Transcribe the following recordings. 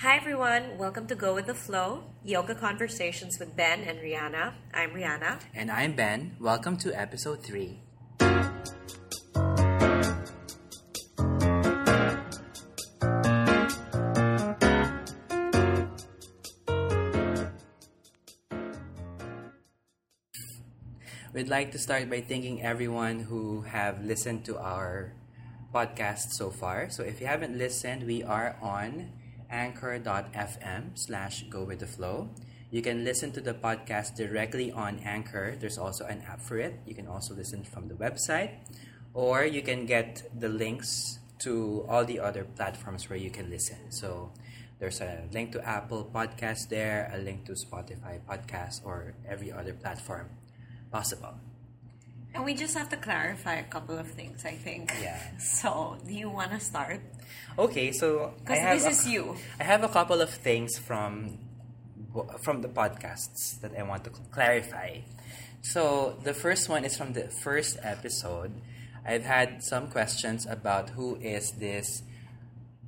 Hi everyone, welcome to Go with the Flow, Yoga Conversations with Ben and Rihanna. I'm Rihanna. And I'm Ben. Welcome to episode 3. We'd like to start by thanking everyone who have listened to our podcast so far. So if you haven't listened, we are on anchor.fm slash go with the flow. You can listen to the podcast directly on Anchor. There's also an app for it. You can also listen from the website, or you can get the links to all the other platforms where you can listen. So there's a link to Apple Podcast there, a link to Spotify Podcast, or every other platform possible. And we just have to clarify a couple of things, I think. Yeah. So, do you want to start? Okay, so Because this a- is you. I have a couple of things from from the podcasts that I want to clarify. So the first one is from the first episode. I've had some questions about who is this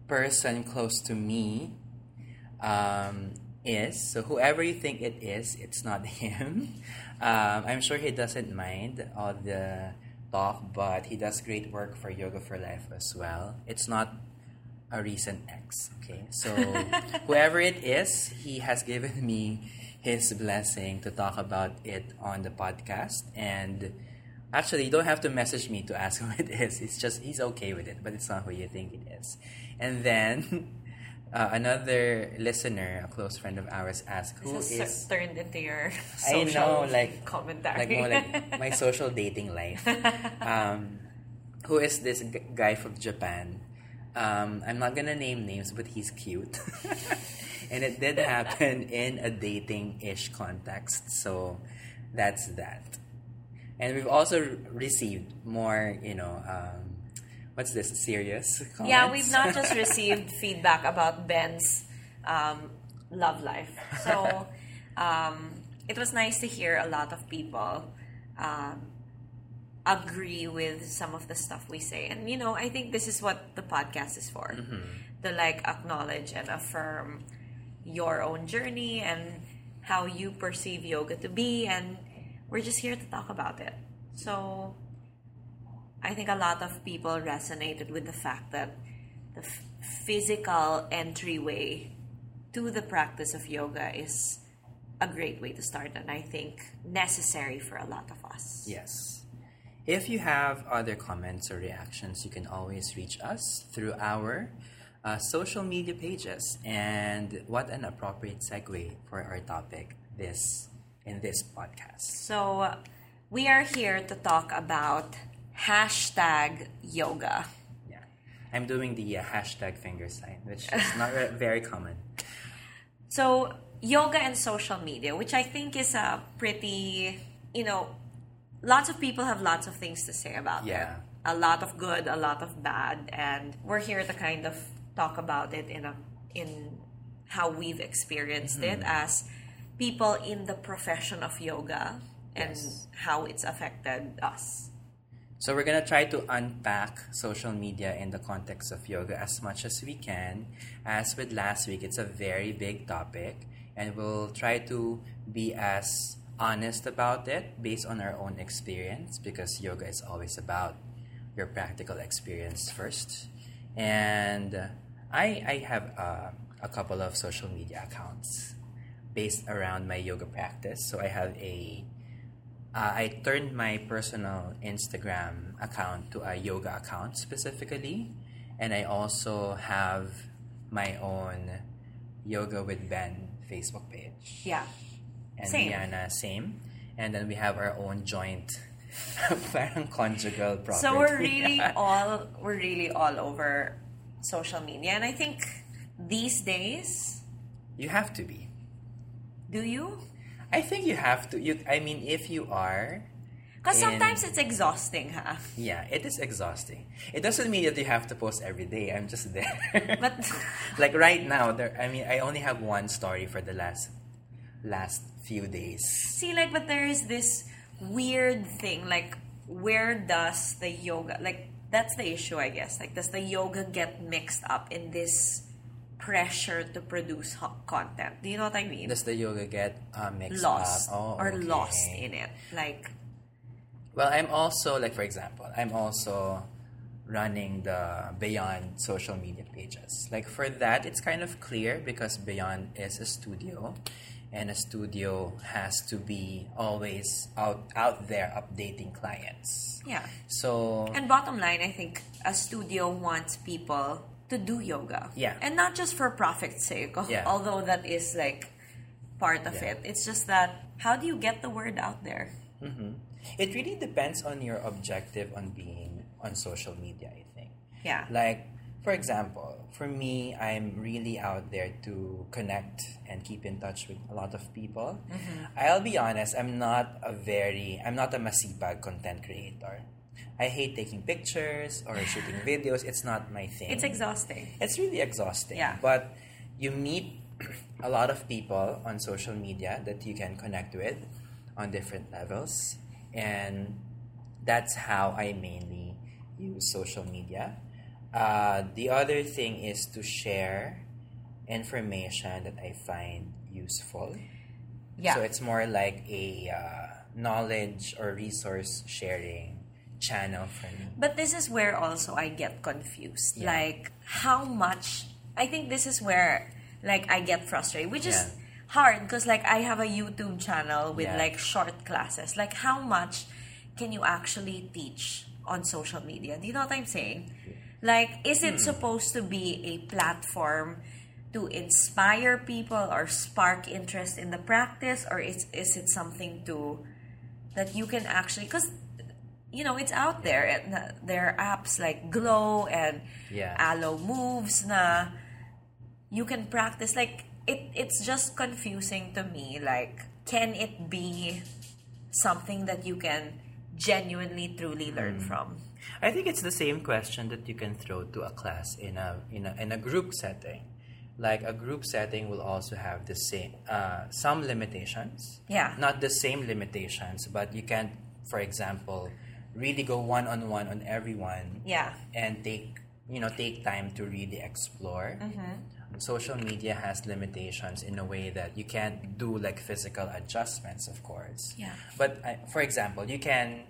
person close to me um, is. So whoever you think it is, it's not him. Um, I'm sure he doesn't mind all the talk, but he does great work for Yoga for Life as well. It's not a recent ex. Okay, so whoever it is, he has given me his blessing to talk about it on the podcast. And actually, you don't have to message me to ask who it is. It's just he's okay with it, but it's not who you think it is. And then uh, another listener, a close friend of ours, asked who this is. has turned into your I social know, like commentary. like more like my social dating life. Um, who is this g- guy from Japan? Um, I'm not gonna name names, but he's cute, and it did happen in a dating-ish context. So that's that. And we've also received more, you know, um, what's this serious? Comments? yeah, we've not just received feedback about Ben's um, love life. So, um, it was nice to hear a lot of people um, agree with some of the stuff we say. And, you know, I think this is what the podcast is for to like acknowledge and affirm your own journey and how you perceive yoga to be. And we're just here to talk about it. So, I think a lot of people resonated with the fact that the f- physical entryway to the practice of yoga is a great way to start, and I think necessary for a lot of us. Yes. If you have other comments or reactions, you can always reach us through our uh, social media pages. And what an appropriate segue for our topic this in this podcast. So, we are here to talk about hashtag yoga. Yeah, I'm doing the uh, hashtag finger sign, which is not very common. So, yoga and social media, which I think is a pretty, you know, lots of people have lots of things to say about Yeah. it. A lot of good, a lot of bad, and we're here to kind of talk about it in a in how we've experienced it Mm-hmm. as people in the profession of yoga and Yes. how it's affected us. So we're gonna try to unpack social media in the context of yoga as much as we can. As with last week, it's a very big topic, and we'll try to be as honest about it based on our own experience because yoga is always about your practical experience first. And I I have a couple of social media accounts based around my yoga practice. So I have a uh, I turned my personal Instagram account to a yoga account specifically, and I also have my own Yoga with Ben Facebook page. Yeah. And Same. Rihanna, same. And then we have our own joint, parang conjugal property. So we're really all we're really all over social media, and I think these days, You have to be. do you? I think you have to. You, I mean, if you are, Because sometimes it's exhausting, huh? yeah, it is exhausting. It doesn't mean that you have to post every day. I'm just there. But like right now, there. I mean, I only have one story for the last last few days. see, like, but there is this weird thing. Like, where does the yoga? Like, that's the issue, I guess. Like, does the yoga get mixed up in this pressure to produce ho- content. Do you know what I mean? Does the yoga get uh, mixed lost up? Oh, or okay. lost in it. Like Well, I'm also like for example, I'm also running the Beyond social media pages. Like for that, it's kind of clear because Beyond is a studio, and a studio has to be always out out there updating clients. yeah. So And bottom line, I think a studio wants people to do yoga. Yeah. And not just for profit's sake, Yeah. although that is like part of Yeah. it. It's just that how do you get the word out there? Mm-hmm. it really depends on your objective on being on social media. I think. Yeah. Like, for example, for me, I'm really out there to connect and keep in touch with a lot of people. Mm-hmm. I'll be honest, I'm not a very, I'm not a masipag content creator. I hate taking pictures or shooting videos. It's not my thing. It's exhausting. It's really exhausting. Yeah. But you meet a lot of people on social media that you can connect with on different levels. And that's how I mainly use social media. Uh, the other thing is to share information that I find useful. Yeah. So it's more like a uh, knowledge or resource sharing channel for me. But this is where also I get confused. Yeah. Like how much I think this is where like I get frustrated, which is hard because like I have a YouTube channel with Yeah. like short classes. Like how much can you actually teach on social media? Do you know what I'm saying? Like is Hmm. it supposed to be a platform to inspire people or spark interest in the practice or is is it something to that you can actually because you know it's out there and uh, there are apps like Glo and Yeah. Alo Moves na you can practice like it it's just confusing to me like can it be something that you can genuinely truly learn Hmm. from I think it's the same question that you can throw to a class in a in a in a group setting. Like a group setting will also have the same uh, some limitations. Yeah. Not the same limitations, but you can't, for example, really go one on one on everyone. yeah And take you know take time to really explore. Mm-hmm. Social media has limitations in a way that you can't do like physical adjustments, of course. Yeah. But uh, for example, you can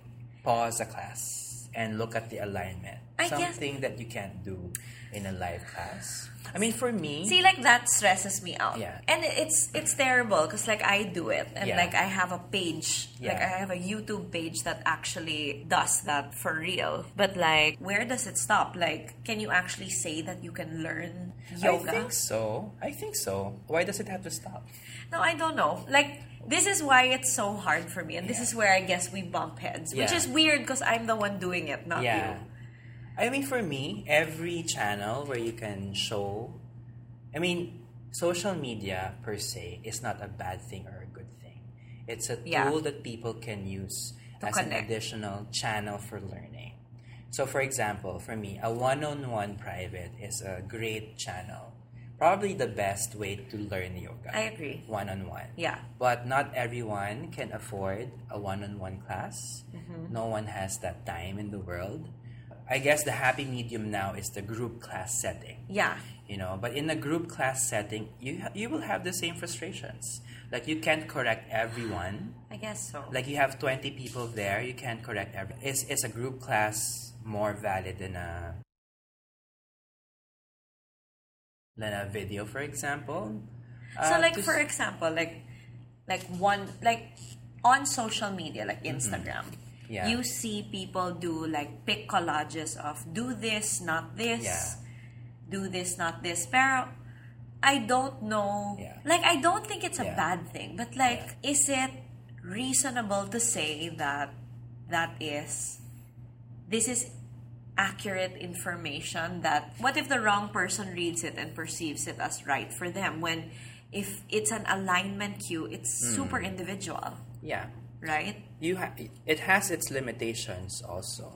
pause a class and look at the alignment. I guess- Something that you can't do in a live class. I mean, for me, See, like that stresses me out. Yeah. And it's it's terrible because like I do it and Yeah. like I have a page, like I have a YouTube page that actually does that for real. But like, where does it stop? Like, can you actually say that you can learn yoga? I think so. I think so. Why does it have to stop? No, I don't know. Like, this is why it's so hard for me, and this is where I guess we bump heads, which is weird because I'm the one doing it, not yeah. you. I mean, for me, every channel where you can show, I mean, social media per se is not a bad thing or a good thing. It's a Yeah. tool that people can use To as an additional channel for learning. So, for example, for me, a one on one private is a great channel. Probably the best way to learn yoga. I agree. One on one. Yeah. But not everyone can afford a one on one class. Mm-hmm. No one has that time in the world. I guess the happy medium now is the group class setting. Yeah. You know, but in a group class setting, you ha- you will have the same frustrations. Like you can't correct everyone. I guess so. Like you have 20 people there, you can't correct every. Is is a group class more valid than a than a video, for example? so Uh, like for s- example like like one like on social media like instagram Mm-hmm. Yeah. you see people do like pick collages of do this not this Yeah. do this not this pero i don't know Yeah. like i don't think it's a bad thing but like is it reasonable to say that that is this is accurate information that what if the wrong person reads it and perceives it as right for them when if it's an alignment cue it's Hmm. super individual yeah. right you ha- it has its limitations also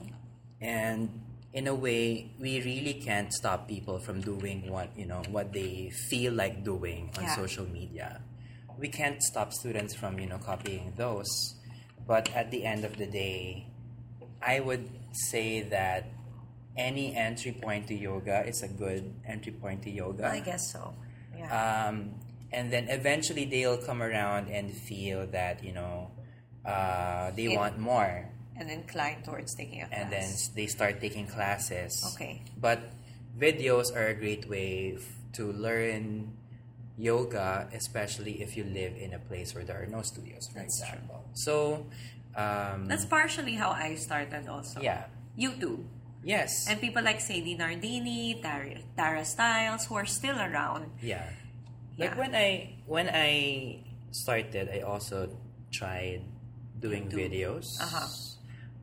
and in a way we really can't stop people from doing what you know what they feel like doing on Yeah. social media we can't stop students from you know copying those but at the end of the day i would say that any entry point to yoga is a good entry point to yoga. I guess so. Yeah. Um, and then eventually they'll come around and feel that you know uh, they It- want more, and inclined towards taking a class. and then they start taking classes. Okay. But videos are a great way f- to learn yoga, especially if you live in a place where there are no studios, for That's true. So, um, That's partially how I started also. yeah. YouTube. Yes. And people like Sadie Nardini, Tara, Tara Stiles, who are still around. Yeah. Like when I when I started, I also tried doing YouTube. videos. Uh-huh.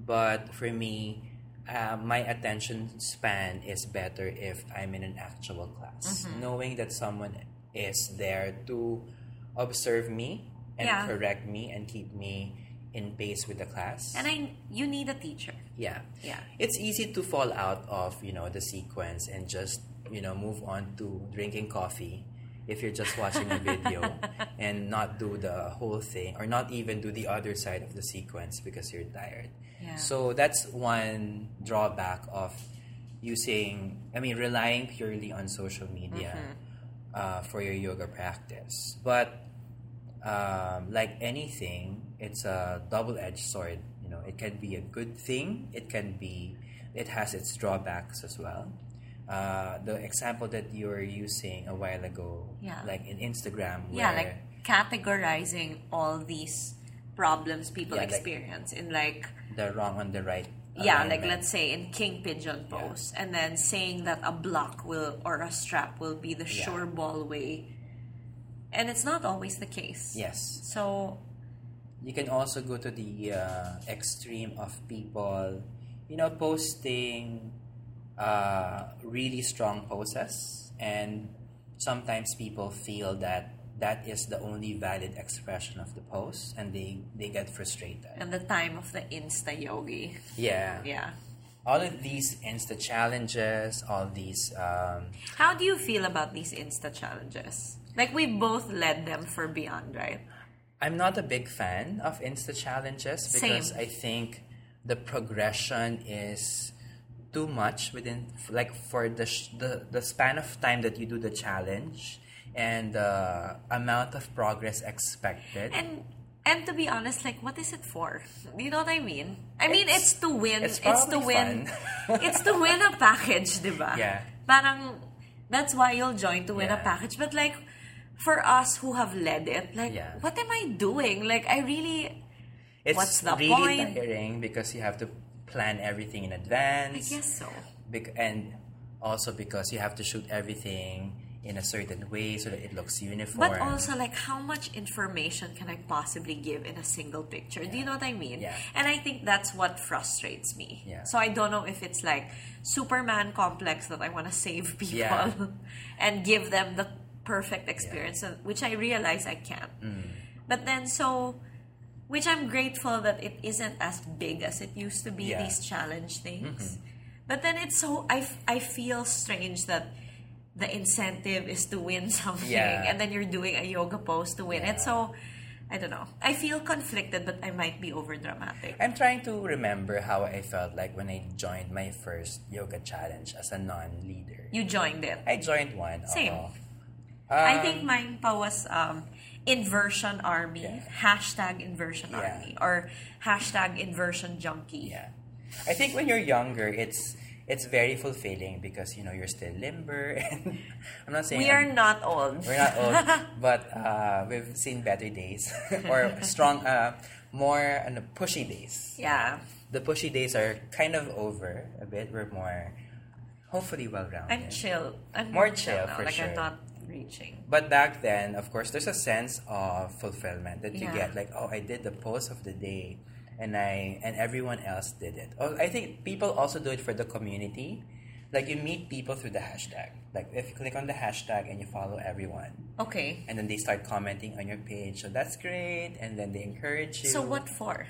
But for me, uh, my attention span is better if I'm in an actual class, Mm-hmm. knowing that someone is there to observe me and Yeah. correct me and keep me in pace with the class. And I, you need a teacher. Yeah. Yeah. It's easy to fall out of, you know, the sequence and just, you know, move on to drinking coffee if you're just watching a video and not do the whole thing or not even do the other side of the sequence because you're tired. Yeah. So that's one drawback of using, I mean, relying purely on social media Mm-hmm. uh, for your yoga practice. But um, like anything, it's a double-edged sword. You know, it can be a good thing. It can be, it has its drawbacks as well. Uh, the example that you were using a while ago, Yeah. like in Instagram, Yeah, like categorizing all these problems people Yeah, like- experience in like the wrong and the right. yeah like let's say in king pigeon pose and then saying that a block will or a strap will be the Yeah. sure ball way and it's not always the case Yes, so you can also go to the uh, extreme of people, you know, posting uh, really strong poses, and sometimes people feel that that is the only valid expression of the pose, and they they get frustrated. and the time of the insta yogi Yeah, yeah all of these insta challenges, all these. Um, how do you feel about these insta challenges like we both led them for beyond right I'm not a big fan of Insta challenges because Same. I think the progression is too much within like for the sh- the the span of time that you do the challenge and the amount of progress expected. And and to be honest, like what is it for? You know what I mean? I mean It's- it's to win. it's It's, to win. it's to win a package, diba? Yeah. Parang that's why you'll join to win a Yeah. package. But like for us who have led it, like Yeah. what am I doing? Like I really it's what's the really point? tiring because you have to plan everything in advance. I guess so. Bec- and also because you have to shoot everything in a certain way so that it looks uniform. But also, like, how much information can I possibly give in a single picture? Do you know what I mean? Yeah. And I think that's what frustrates me. Yeah. So I don't know if it's like Superman complex that I want to save people Yeah. and give them the perfect experience, uh, which I realize I can't. Mm. But then, so, which I'm grateful that it isn't as big as it used to be, Yeah. Mm-hmm. these challenge things. But then it's so, I, I feel strange that the incentive is to win something Yeah. and then you're doing a yoga pose to win Yeah. it. So, I don't know. I feel conflicted, but I might be over dramatic. I'm trying to remember how I felt like when I joined my first yoga challenge as a non-leader. You joined it. I joined one. Same. I Um, think mine pa was um, inversion army, Yeah. hashtag inversion Yeah. army, or hashtag inversion junkie. Yeah, I think when you're younger, it's it's very fulfilling because you know you're still limber, and I'm not saying We are I'm- not old. we're not old, but uh, we've seen better days or strong, uh, more uh, pushy days. yeah. The pushy days are kind of over a bit. We're more, hopefully, well rounded. I'm chill. I'm More chill, now. for like sure. I'm not reaching. But back then, of course, there's a sense of fulfillment that you Yeah. get. Like, oh, I did the post of the day, and I and everyone else did it. Oh, I think people also do it for the community. Like you meet people through the hashtag. Like if you click on the hashtag and you follow everyone, Okay. and then they start commenting on your page. So that's great, and then they encourage you. So what for?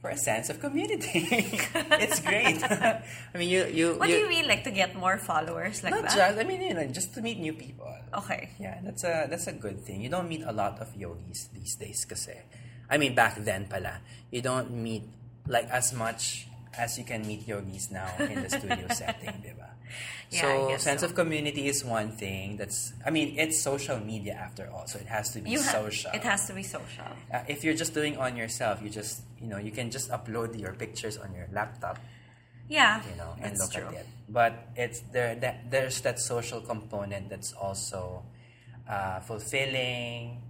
For a sense of community? it's great. I mean, you you What do you mean, like to get more followers like not that? just. I mean, you know, just to meet new people. Okay. Yeah, that's a that's a good thing. You don't meet a lot of yogis these days kasi. I mean back then pala. You don't meet like as much as you can meet yogis now in the studio setting, diba? Yeah, so sense so. of community is one thing. That's I mean it's social media after all, so it has to be ha- social. It has to be social. uh, if you're just doing on yourself, you just you know you can just upload your pictures on your laptop, Yeah, you know, and look true. at it. But it's there that there's that social component that's also uh, fulfilling.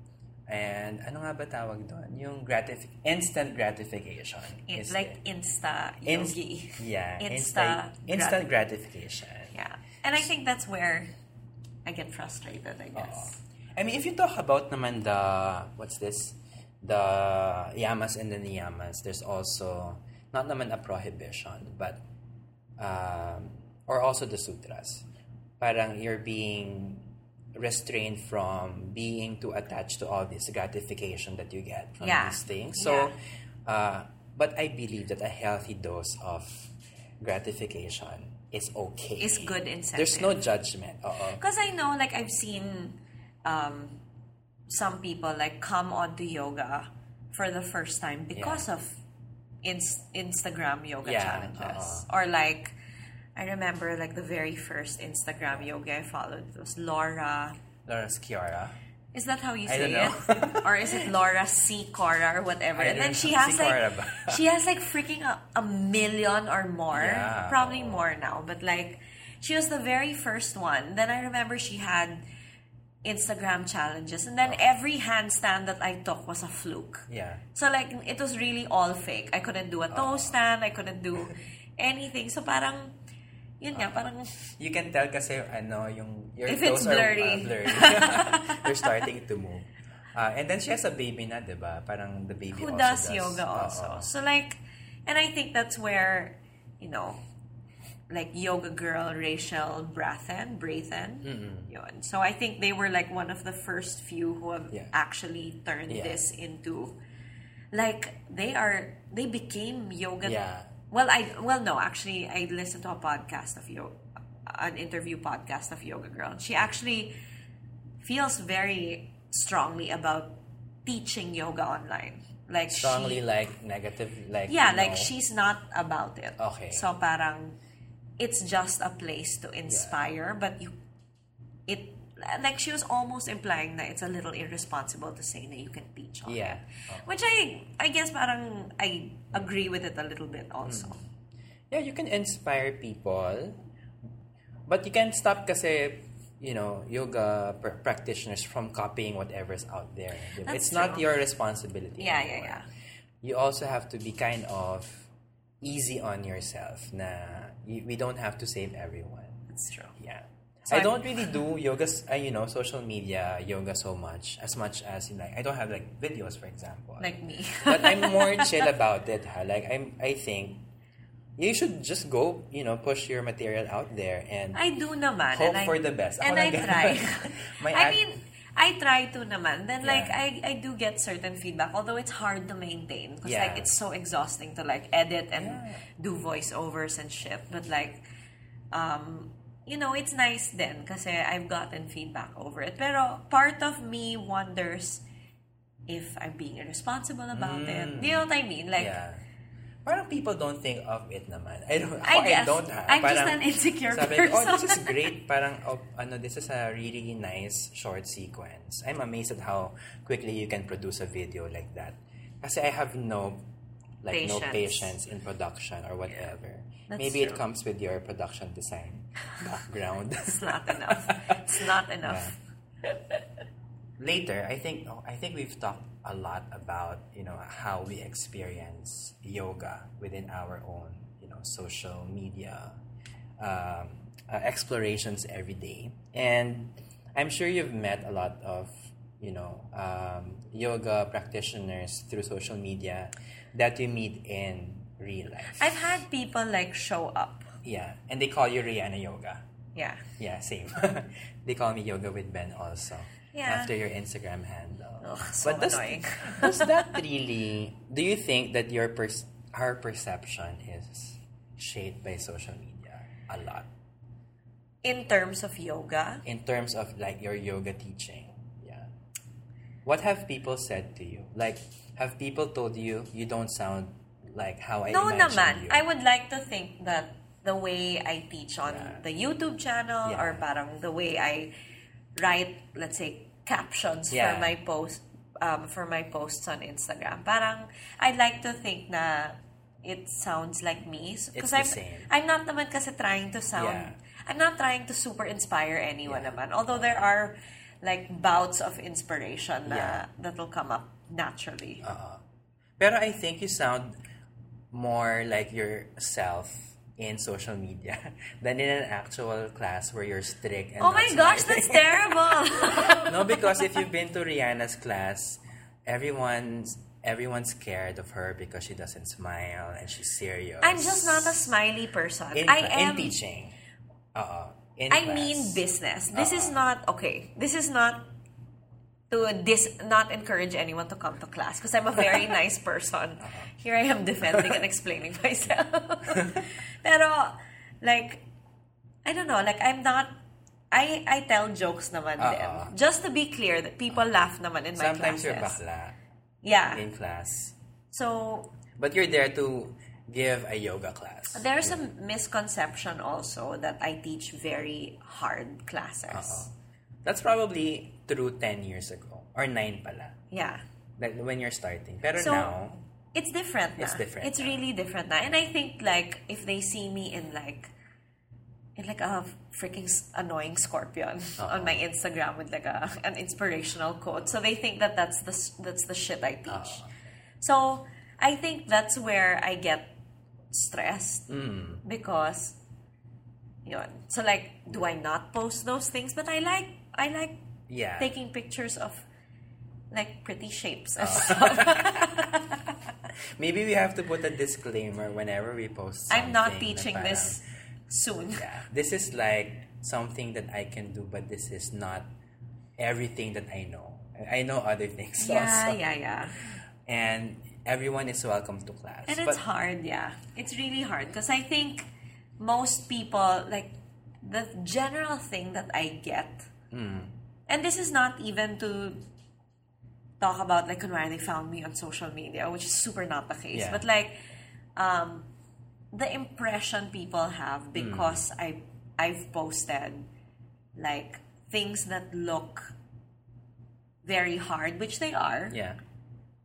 And ano nga ba tawag doon? Yung gratif- instant gratification. It's is like it. insta Inst- yeah, Insta instant, instant gratification. Yeah, and I think that's where I get frustrated. I guess. I mean, if you talk about naman the, what's this? The yamas and the niyamas, there's also, not naman a prohibition, but, um, or also the sutras. Parang you're being restrained from being too attached to all this gratification that you get from Yeah. these things. So, uh, but I believe that a healthy dose of gratification is okay. Is good incentive. There's no judgment. Because I know, like, I've seen um, some people like come onto yoga for the first time because Yeah. of ins- Instagram yoga Yeah, challenges, uh-uh. or like. I remember like the very first Instagram yoga I followed it was Laura. Laura Sciorra. Is that how you say it? or is it Laura C. Cora or whatever? I and then she has like she has like freaking a, a million or more. Yeah, Probably more now. But like she was the very first one. Then I remember she had Instagram challenges. And then every handstand that I took was a fluke. Yeah. So like it was really all fake. I couldn't do a oh. toe stand, I couldn't do anything. So parang yun nga, parang You can tell kasi ano yung your If toes it's are blurry. uh, blurry. They're starting to move. Uh, and then she has a baby na, 'di ba? Parang the baby who also does, does yoga also. So like, and I think that's where, you know, like yoga girl Rachel Brathen, Brathen, yun. So I think they were like one of the first few who have Yeah. actually turned Yeah. this into, like they are they became yoga. Yeah. Well, I well no actually I listened to a podcast of yoga, an interview podcast of Yoga Girl. She actually feels very strongly about teaching yoga online. Like Strongly she, like negative like yeah, like she's not about it. Okay. So parang it's just a place to inspire, but you it like she was almost implying that it's a little irresponsible to say that you can teach on Yeah. it. Which I I guess parang I agree with it a little bit also. Mm. Yeah, you can inspire people. But you can't stop kasi you know, yoga pr- practitioners from copying whatever's out there. di ba? That's it's not your responsibility. Yeah, yeah, anymore. yeah. You also have to be kind of easy on yourself na you, we don't have to save everyone. That's true. Yeah. I don't really do yoga, uh, you know, social media yoga so much as much as like I don't have like videos, for example. Like me. but I'm more chill about it. Ha? Like I'm, I think you should just go, you know, push your material out there and I do naman. hope and I, for the best. And lang I try. My I act- mean, I try to naman. Then like I, I do get certain feedback, although it's hard to maintain because Yeah. like it's so exhausting to like edit and Yeah. do voiceovers and shit. But like, um, you know, it's nice then because I've gotten feedback over it. Pero part of me wonders if I'm being irresponsible about it. You know what I mean? Like. Mm. yeah. Parang people don't think of it naman. I don't, I guess. don't ha. I'm just Parang an insecure sabi ko, oh, this is person." great. Parang, oh, ano, this is a really nice short sequence. I'm amazed at how quickly you can produce a video like that. Kasi I have no, like, no Patience. patience in production or whatever. That's Maybe it comes with your production design background. It's not enough. It's not enough. later i think oh, i think we've talked a lot about you know how we experience yoga within our own you know social media um, uh, explorations every day and i'm sure you've met a lot of you know um, yoga practitioners through social media that you meet in real life I've had people like show up. yeah and they call you rihanna yoga Yeah. yeah, same. they call me Yoga with Ben also. Yeah. After your Instagram handle. Ugh, so does, annoying. does that really? Do you think that your pers- our perception is shaped by social media a lot In terms of yoga, in terms of like your yoga teaching? Yeah. What have people said to you? Like, have people told you you don't sound like how I No naman. you. I would like to think that the way I teach on Yeah. the YouTube channel Yeah. or parang the way I write, let's say, captions Yeah. for my post um, for my posts on Instagram. Parang I'd like to think na it sounds like me. Because I'm, same. I'm not naman kasi trying to sound. I'm not trying to super inspire anyone Yeah. naman. Although there are like bouts of inspiration na that'll come up naturally. Uh-uh. Pero I think you sound more like yourself in social media than in an actual class where you're strict and oh my gosh, that's terrible. no, because if you've been to Rihanna's class, everyone's everyone's scared of her because she doesn't smile and she's serious. I'm just not a smiley person. in, I am in teaching. Uh, in I class. mean business. This is Uh-uh. not okay. This is not to dis not encourage anyone to come to class because I'm a very nice person. Uh-huh. Here I am defending and explaining myself. Pero like I don't know, like I'm not I I tell jokes naman Uh-uh. din. Just to be clear that people laugh naman in my class. Sometimes you're bakla Yeah. in class. So But you're there to give a yoga class. There's a misconception also that I teach very hard classes. Uh-uh. That's probably true 10 years ago. Or 9 pala. Yeah. Like when you're starting. Pero So, now, It's different na. It's different It's really different na. And I think like if they see me in like in like a freaking annoying scorpion on my Instagram with like a an inspirational quote. So they think that that's the that's the shit I teach. So I think that's where I get stressed mm, because yun. So like do I not post those things? But I like I like yeah. taking pictures of like pretty shapes and Uh. stuff. Maybe we have to put a disclaimer whenever we post. I'm not teaching parang, this soon. Yeah, this is like something that I can do, but this is not everything that I know. I know other things Yeah, also. yeah, yeah. And everyone is welcome to class. And but it's hard, yeah. It's really hard because I think most people like the general thing that I get, Mm. And this is not even to talk about like when they found me on social media, which is super not the case. Yeah. But like, um, the impression people Mm. have because I I've posted like things that look very hard, which they are, yeah.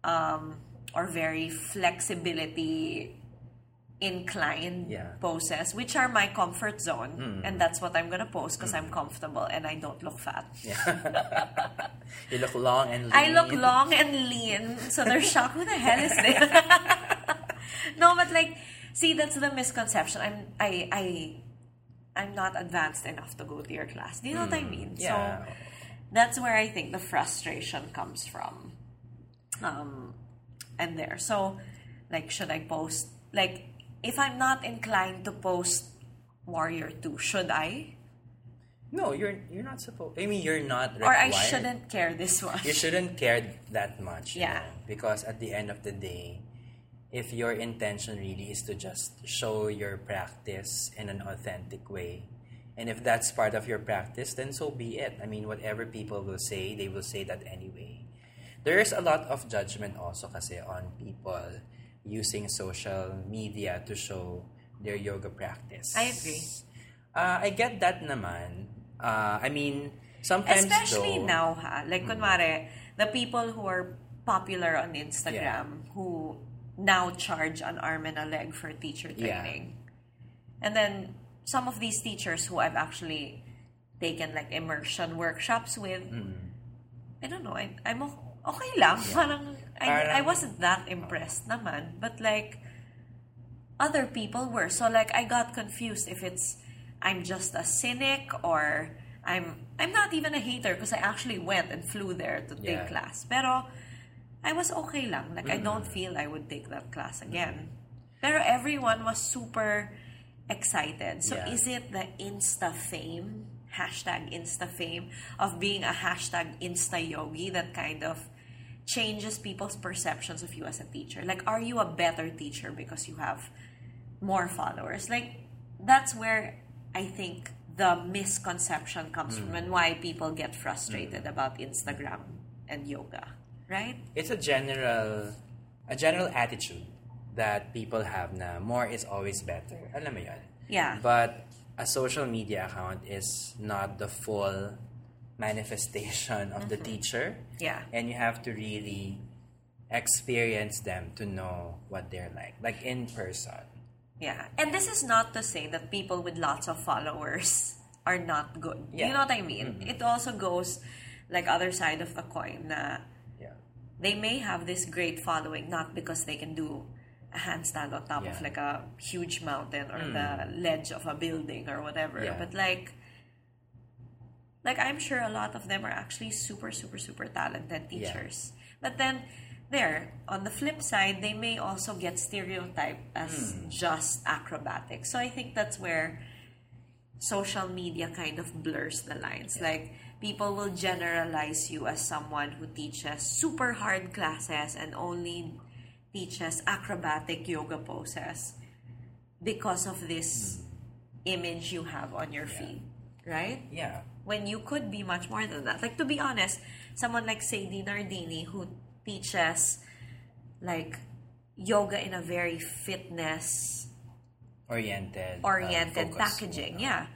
um, or very flexibility inclined Yeah. Mm. poses, which are my comfort zone, and that's what I'm gonna post because I'm comfortable and I don't look fat. Yeah. you look long and lean. I look long and lean, so they're shocked. Who the hell is this? no, but like, see, that's the misconception. I'm I I I'm not advanced enough to go to your class. Do you know what I mean? Mm, Yeah. So that's where I think the frustration comes from. Um, and there. So, like, should I post? Like, if I'm not inclined to post Warrior Two, should I? No, you're you're not supposed. I mean, you're not Or. I shouldn't care this much. You shouldn't care that much. Yeah. know, because at the end of the day, if your intention really is to just show your practice in an authentic way, and if that's part of your practice, then so be it. I mean, whatever people will say, they will say that anyway. There is a lot of judgment also kasi on people using social media to show their yoga practice. I agree. Uh, I get that naman. Uh, I mean, sometimes Especially though, now, ha? Like, kunwari, the people who are popular on Instagram who now charge an arm and a leg for teacher Yeah. training. And then, some of these teachers who I've actually taken like immersion workshops with, Mm. I don't know, I, I'm okay lang. Parang, I, Parang- I wasn't that impressed naman. But like, other people were. So like, I got confused if it's, I'm just a cynic or I'm, I'm not even a hater because I actually went and flew there to take class. Pero, I was okay lang. Like, I don't mm. feel I would take that class mm. again. Pero everyone was super excited. So Yeah. is it the Insta fame, hashtag Insta fame, of being a hashtag Insta yogi that kind of changes people's perceptions of you as a teacher? Like, are you a better teacher because you have more followers? Like, that's where I think the misconception comes from mm. and why people get frustrated mm. about Instagram and yoga, right? it's a general a general attitude that people have na more is always better. Alam mo yun? Yeah. But a social media account is not the full manifestation of the mm-hmm. teacher. Yeah. And you have to really experience them to know what they're like, like in person. Yeah. And this is not to say that people with lots of followers are not good. Yeah. You know what I mean? Mm-hmm. It also goes like other side of the coin na Yeah. they may have this great following not because they can do a handstand on top of like a huge mountain or the mm. ledge of a building or whatever Yeah. but like like i'm sure a lot of them are actually super super super talented Yeah. teachers but then there on the flip side they may also get stereotyped as Hmm. just acrobatic so i think that's where social media kind of blurs the lines. Like people will generalize you as someone who teaches super hard classes and only teaches acrobatic yoga poses because of this image you have on your feed, right? Yeah. When you could be much more than that. Like to be honest, someone like Sadie Nardini who teaches like yoga in a very fitness Oriented. uh, oriented focus. packaging. Yeah.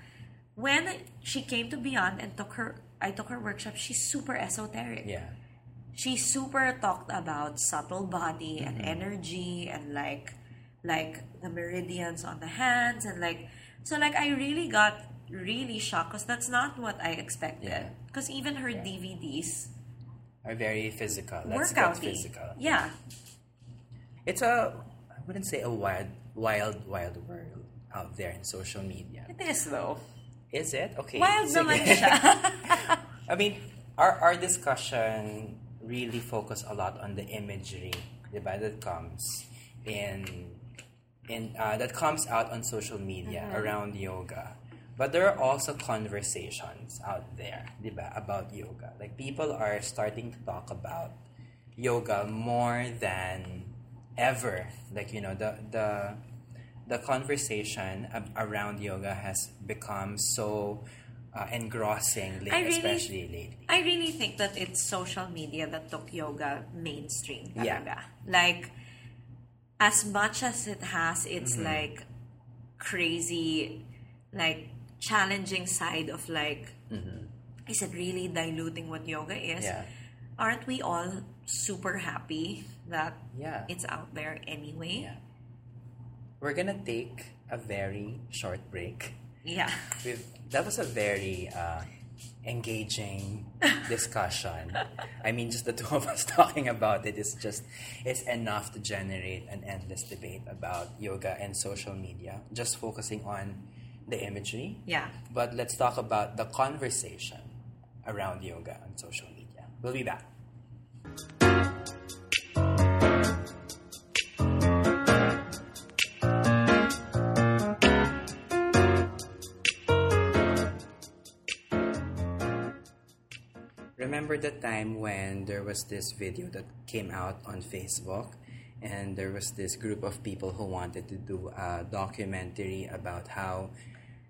When she came to Beyond and took her I took her workshop, she's super esoteric. Yeah. She super talked about subtle body and Mm-hmm. energy and like like the meridians on the hands and like so like I really got really shocked because that's not what I expected. Yeah. Because even her DVDs Are very physical. Let's workout physical. Yeah. It's a I wouldn't say a wild wild wild world out there in social media. It is though. Is it? Okay. Wild sige. naman siya. I mean, our our discussion really focus a lot on the imagery, diba, that comes in in uh, that comes out on social media Mm-hmm. around yoga. But there are also conversations out there, diba, about yoga. Like people are starting to talk about yoga more than ever. Like you know, the the the conversation ab- around yoga has become so uh, engrossing, la- I really- especially lately. I really think that it's social media that took yoga mainstream. Yeah. Like, as much as it has its Mm-hmm. like crazy, like challenging side of like, is it really diluting what yoga is? Mm-hmm. Yeah. Aren't we all super happy that Yeah. it's out there anyway? Yeah. We're gonna take a very short break. Yeah. We've, that was a very uh, engaging discussion. I mean, just the two of us talking about it is just it's enough to generate an endless debate about yoga and social media. Just focusing on the imagery, Yeah. but let's talk about the conversation around yoga and social media. We'll be back. Remember the time when there was this video that came out on Facebook and there was this group of people who wanted to do a documentary about how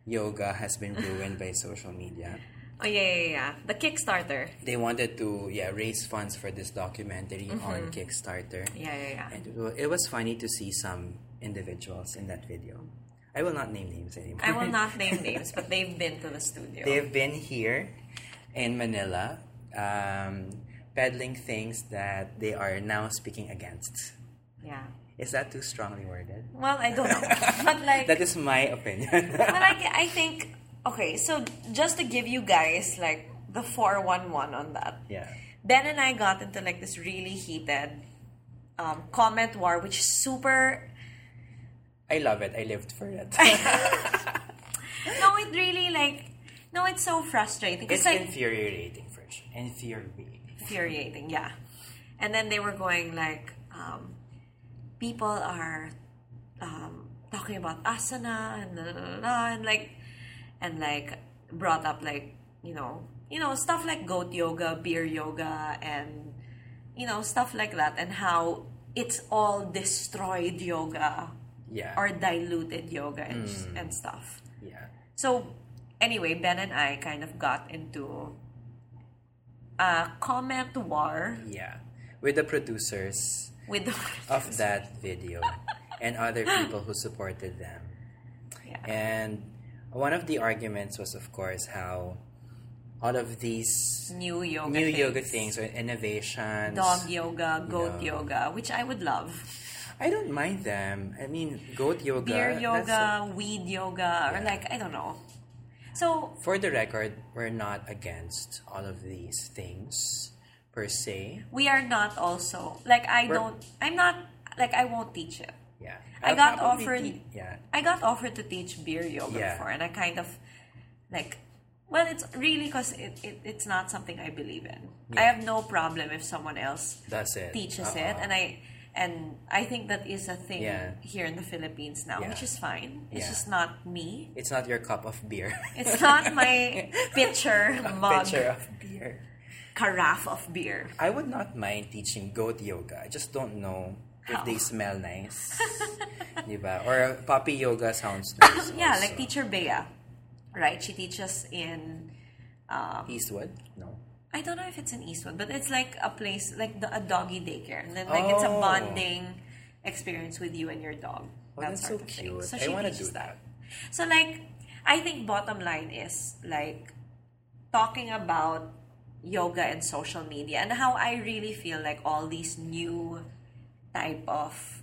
yoga has been ruined by social media. Oh, yeah, yeah, yeah. The Kickstarter. They wanted to yeah raise funds for this documentary on Kickstarter. Yeah, yeah, yeah. And it it was funny to see some individuals in that video. I will not name names anymore. I will not name names, but they've been to the studio. They've been here in Manila, um, peddling things that they are now speaking against. yeah. Is that too strongly worded? Well, I don't know. but like, That is my opinion. but I, I think okay. So just to give you guys like the four one one on that, yeah. Ben and I got into like this really heated um, comment war, which is super. I love it. I lived for it. No, it really like. No, it's so frustrating. it's It's like infuriating sure. Infuriating. infuriating, yeah. And then they were going like, um, people are um, talking about asana and blah, blah, blah, and like, and like brought up like you know, you know stuff like goat yoga, beer yoga, and you know stuff like that, and how it's all destroyed yoga Yeah. or diluted yoga and, and stuff. yeah. So anyway, Ben and I kind of got into a comment war Yeah. With the producers with the of that video. and other people who supported them. Yeah. And one of the arguments was, of course, how all of these New yoga new things. yoga things or innovations. Dog yoga, goat No. yoga, which I would love. I don't mind them. I mean, goat yoga. Beer yoga, weed yoga, or like, I don't know. So, For the record, we're not against all of these things per se. we are not also, like, I We're- don't, I'm not, like, I won't teach it. Yeah. I I'll got offered- te- yeah. I got offered to teach beer yoga Yeah. before, and I kind of like. Well, it's really because it, it, it's not something I believe in. I have no problem if someone else That's it. teaches Uh-uh. it, and I and I think that is a thing Yeah. here in the Philippines now, Yeah. which is fine. It's Yeah. just not me. It's not your cup of beer. It's not my pitcher mug Picture of beer. Carafe of beer. I would not mind teaching goat yoga. I just don't know if How? they smell nice. diba? Or puppy yoga sounds nice. Yeah, also. like teacher Bea, right? She teaches in. Um, Eastwood? No. I don't know if it's in Eastwood, but it's like a place like the, a doggy daycare, and then like it's a Oh. bonding experience with you and your dog. Oh, that that's so of thing. cute. So I she teaches do that. So like, I think bottom line is like talking about yoga and social media and how I really feel like all these new type of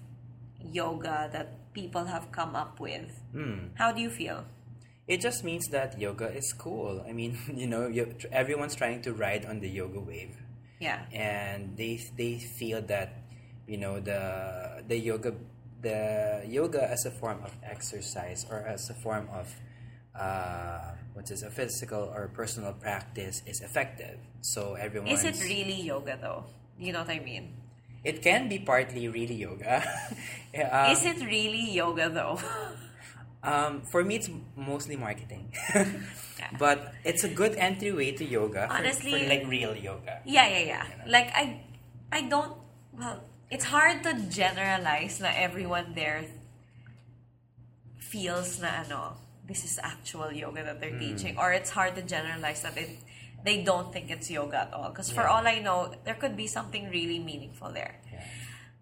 yoga that people have come up with. Hmm. How do you feel? It just means that yoga is cool. I mean, you know, everyone's trying to ride on the yoga wave. Yeah. and they they feel that you know the the yoga the yoga as a form of exercise or as a form of uh, what is a physical or personal practice is effective. So everyone Is it really yoga though? You know what I mean? It can be partly really yoga. Um, Is it really yoga though? um, for me, it's mostly marketing, but it's a good entryway to yoga. Honestly- for, like real yoga. Yeah, yeah, yeah. Like I, I don't. Well, it's hard to generalize na everyone there feels na ano. This is actual yoga that they're mm. teaching, or it's hard to generalize that it, they don't think it's yoga at all. Because for all I know, there could be something really meaningful there. Yeah.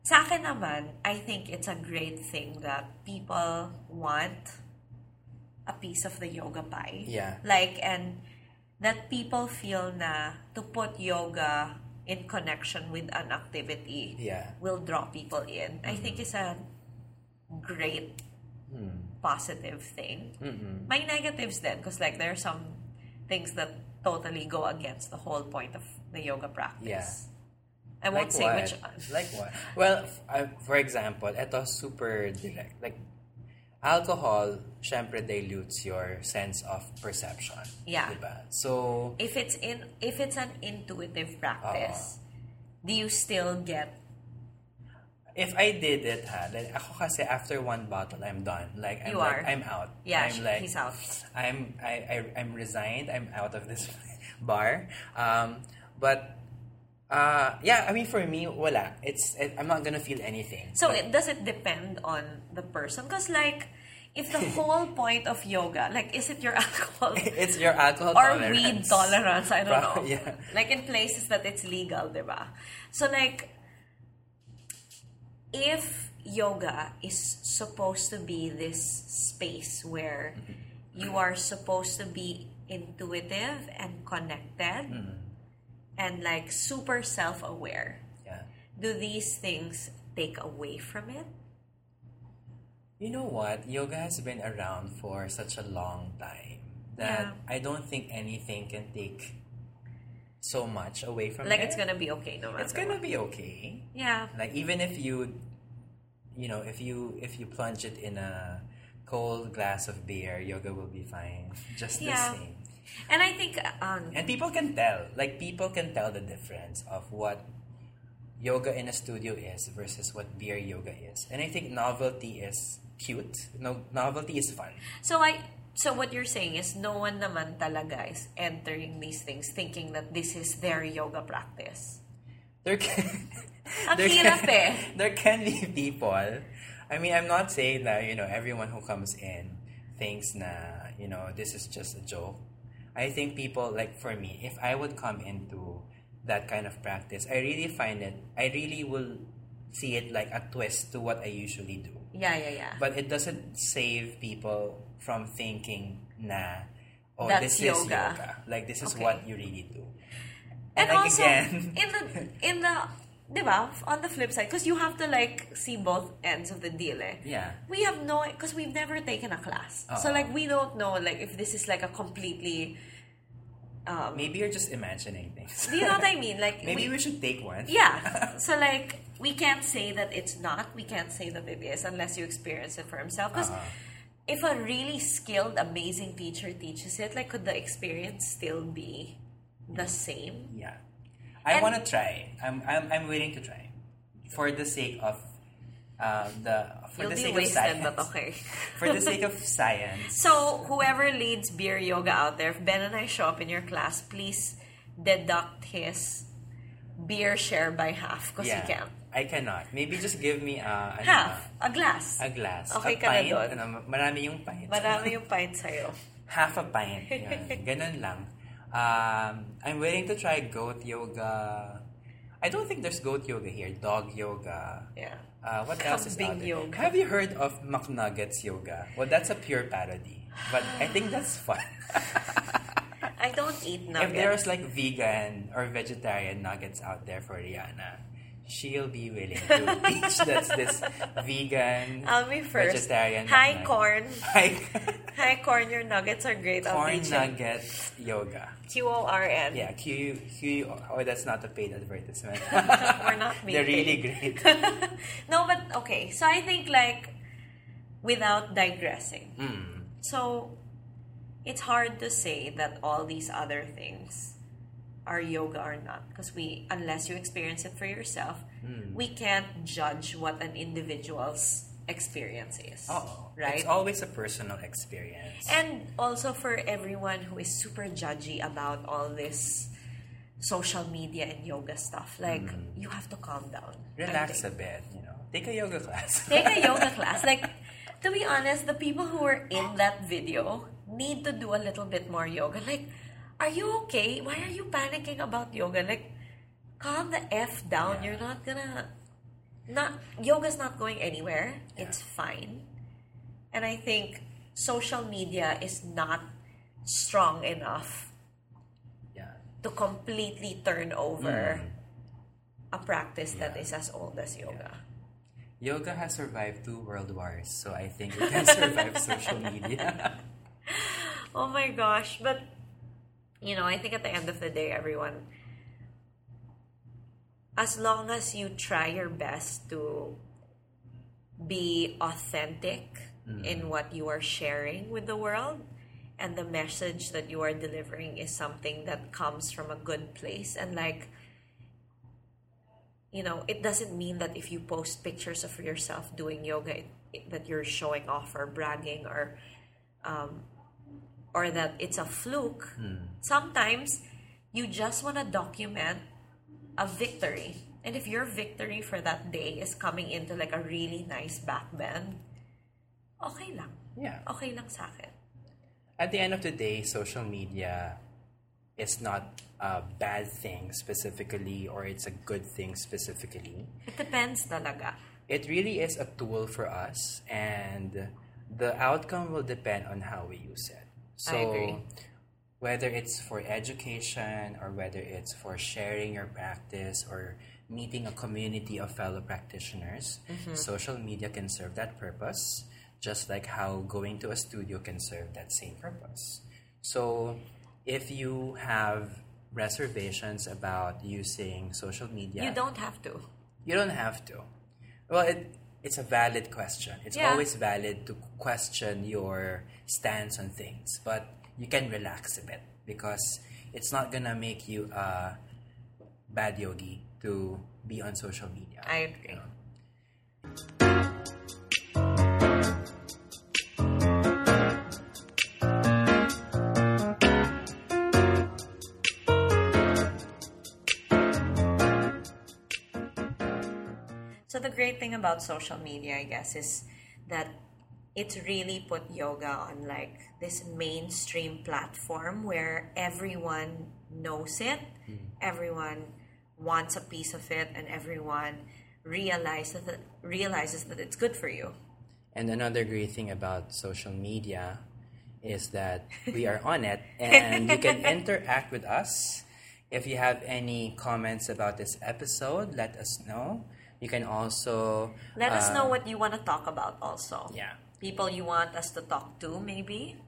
Sa akin naman, I think it's a great thing that people want a piece of the yoga pie. Yeah. Like, and that people feel na to put yoga in connection with an activity Yeah. will draw people in. I mm-hmm. think it's a great hmm. Positive thing. Mm-mm. My negatives then, because like there are some things that totally go against the whole point of the yoga practice. Yeah. I won't like say what? which Like what? Well, uh, for example, ito super direct. Like, alcohol, syempre dilutes your sense of perception. Yeah. Diba? So, if it's in if it's an intuitive practice, Uh-huh. do you still get if I did it, ha, like, ako kasi after one bottle, I'm done. Like, I'm You like, are. I'm out. Yeah, I'm like, he's out. I'm, I, I, I'm resigned. I'm out of this bar. Um, but, uh, yeah, I mean, for me, wala. It's, it, I'm not gonna feel anything. So But- it does it depend on the person? Because like, if the whole point of yoga, like, is it your alcohol it's your alcohol or tolerance. weed tolerance? I don't Pro- know. yeah. Like in places that it's legal, diba? So like, if yoga is supposed to be this space where Mm-hmm. you are supposed to be intuitive and connected Mm-hmm. and like super self-aware Yeah. do these things take away from it You know what? Yoga has been around for such a long time that Yeah. I don't think anything can take so much away from like it. it's gonna be okay no matter It's gonna what. be okay. yeah Like even if you, you know, if you if you plunge it in a cold glass of beer, yoga will be fine. Just Yeah. the same. and i think um And people can tell. Like people can tell the difference of what yoga in a studio is versus what beer yoga is. And I think novelty is cute. No, novelty is fun. So I so what you're saying is no one naman talaga is entering these things thinking that this is their yoga practice. There can, there can- eh. There can be people. I mean, I'm not saying that you know everyone who comes in thinks na you know this is just a joke. I think people like for me, if I would come into that kind of practice, I really find it. I really will see it like a twist to what I usually do. Yeah, yeah, yeah. But it doesn't save people from thinking, nah, oh, That's this is yoga. Like, this is Okay. what you really do. and like, also again, in the in the diba, on the flip side because you have to like see both ends of the deal eh. yeah. we have no because we've never taken a class so Uh-uh. like we don't know like if this is like a completely um Maybe you're just imagining things. do you know what i mean like Maybe we, we should take one. yeah so like we can't say that it's not we can't say that it is unless you experience it for himself because Uh-uh. if a really skilled amazing teacher teaches it like could the experience still be the same Yeah. I want to try. I'm, I'm, I'm willing to try. For the sake of um, the for you'll the be sake of science. but okay For the sake of science. So, whoever leads beer yoga out there, if Ben and I show up in your class, please deduct his beer share by half because yeah. he can't. I cannot. Maybe just give me a, ano, Half. A glass. a glass. Okay a ka na pint. doon. Ano, marami yung pint. Marami yung pint sa'yo. Half a pint. Yun. Ganun lang. Um, I'm willing to try goat yoga. I don't think there's goat yoga here. Dog yoga. Yeah. Uh, what else is out Kambing there? yoga. Have you heard of McNuggets yoga? Well, that's a pure parody, but I think that's fun. I don't eat nuggets. if there's like vegan or vegetarian nuggets out there for Rihanna, she'll be willing to teach that's this vegan I'll be first. vegetarian. Hi, McNugget. Quorn. Hi, Hi, Quorn. Your nuggets are great. Quorn nugget yoga. Q-O-R-N. Yeah, Q Q. Oh, that's not a paid advertisement. We're not being They're really great. no, but okay. So, I think like, without digressing, Mm. So it's hard to say that all these other things are yoga or not because we unless you experience it for yourself, Hmm. we can't judge what an individual's experience is. Oh, right? It's always a personal experience. and also for everyone who is super judgy about all this social media and yoga stuff, like you have to calm down. Relax a bit, you know. Take a yoga class. take a yoga class. Like, to be honest, the people who were in that video need to do a little bit more yoga. Like, are you okay? Why are you panicking about yoga? Like, calm the F down. Yeah. You're not gonna. Not yoga's not going anywhere. It's fine. And I think social media is not strong enough yeah. to completely turn over Mm. a practice that Yeah. is as old as yoga. Yoga has survived two world wars, so I think it can survive social media. Oh my gosh. But, you know, I think at the end of the day, everyone, as long as you try your best to be authentic mm-hmm. in what you are sharing with the world, and the message that you are delivering is something that comes from a good place, and like, you know, it doesn't mean that if you post pictures of yourself doing yoga, it, it- that you're showing off or bragging or um, or that it's a fluke. Hmm. Sometimes you just want to document a victory. And if your victory for that day is coming into like a really nice backbend, okay lang. yeah. Okay lang sa akin. At the end of the day, social media is not a bad thing specifically, or it's a good thing specifically. It depends talaga. It really is a tool for us, and the outcome will depend on how we use it. So, I agree. whether it's for education or whether it's for sharing your practice or meeting a community of fellow practitioners, Mm-hmm. social media can serve that purpose, just like how going to a studio can serve that same purpose. So, if you have reservations about using social media, You don't have to. you don't have to. Well, it it's a valid question. It's Yeah. always valid to question your stance on things, but you can relax a bit because it's not gonna make you a bad yogi to be on social media. I agree. So the great thing about social media, I guess, is that it's really put yoga on like this mainstream platform where everyone knows it, hmm. everyone wants a piece of it, and everyone realizes that realizes that it's good for you. And another great thing about social media is that we are on it and you can interact with us. If you have any comments about this episode, let us know. You can also Let us know uh, what you want to talk about also. Yeah. People you want us to talk to, maybe.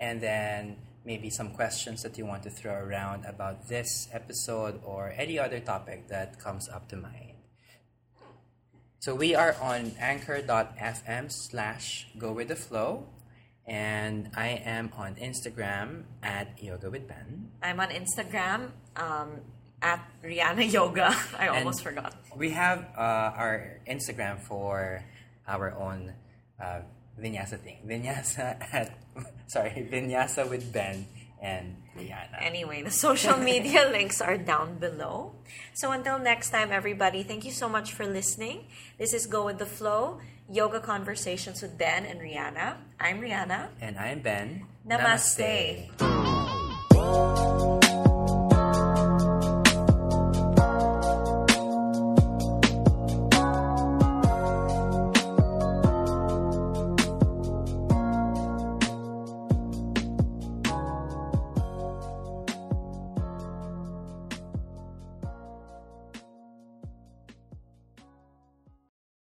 and then maybe some questions that you want to throw around about this episode or any other topic that comes up to mind. So we are on anchor.fm slash go with the flow. And I am on Instagram at yoga with Ben. I'm on Instagram um, at Rihanna Yoga. I almost forgot. We have uh, our Instagram for our own uh, vinyasa thing. Vinyasa at, sorry, vinyasa with Ben and Rihanna. Anyway, the social media links are down below. So until next time, everybody, thank you so much for listening. This is Go with the Flow Yoga Conversations with Ben and Rihanna. I'm Rihanna. And I'm Ben. Namaste. Namaste.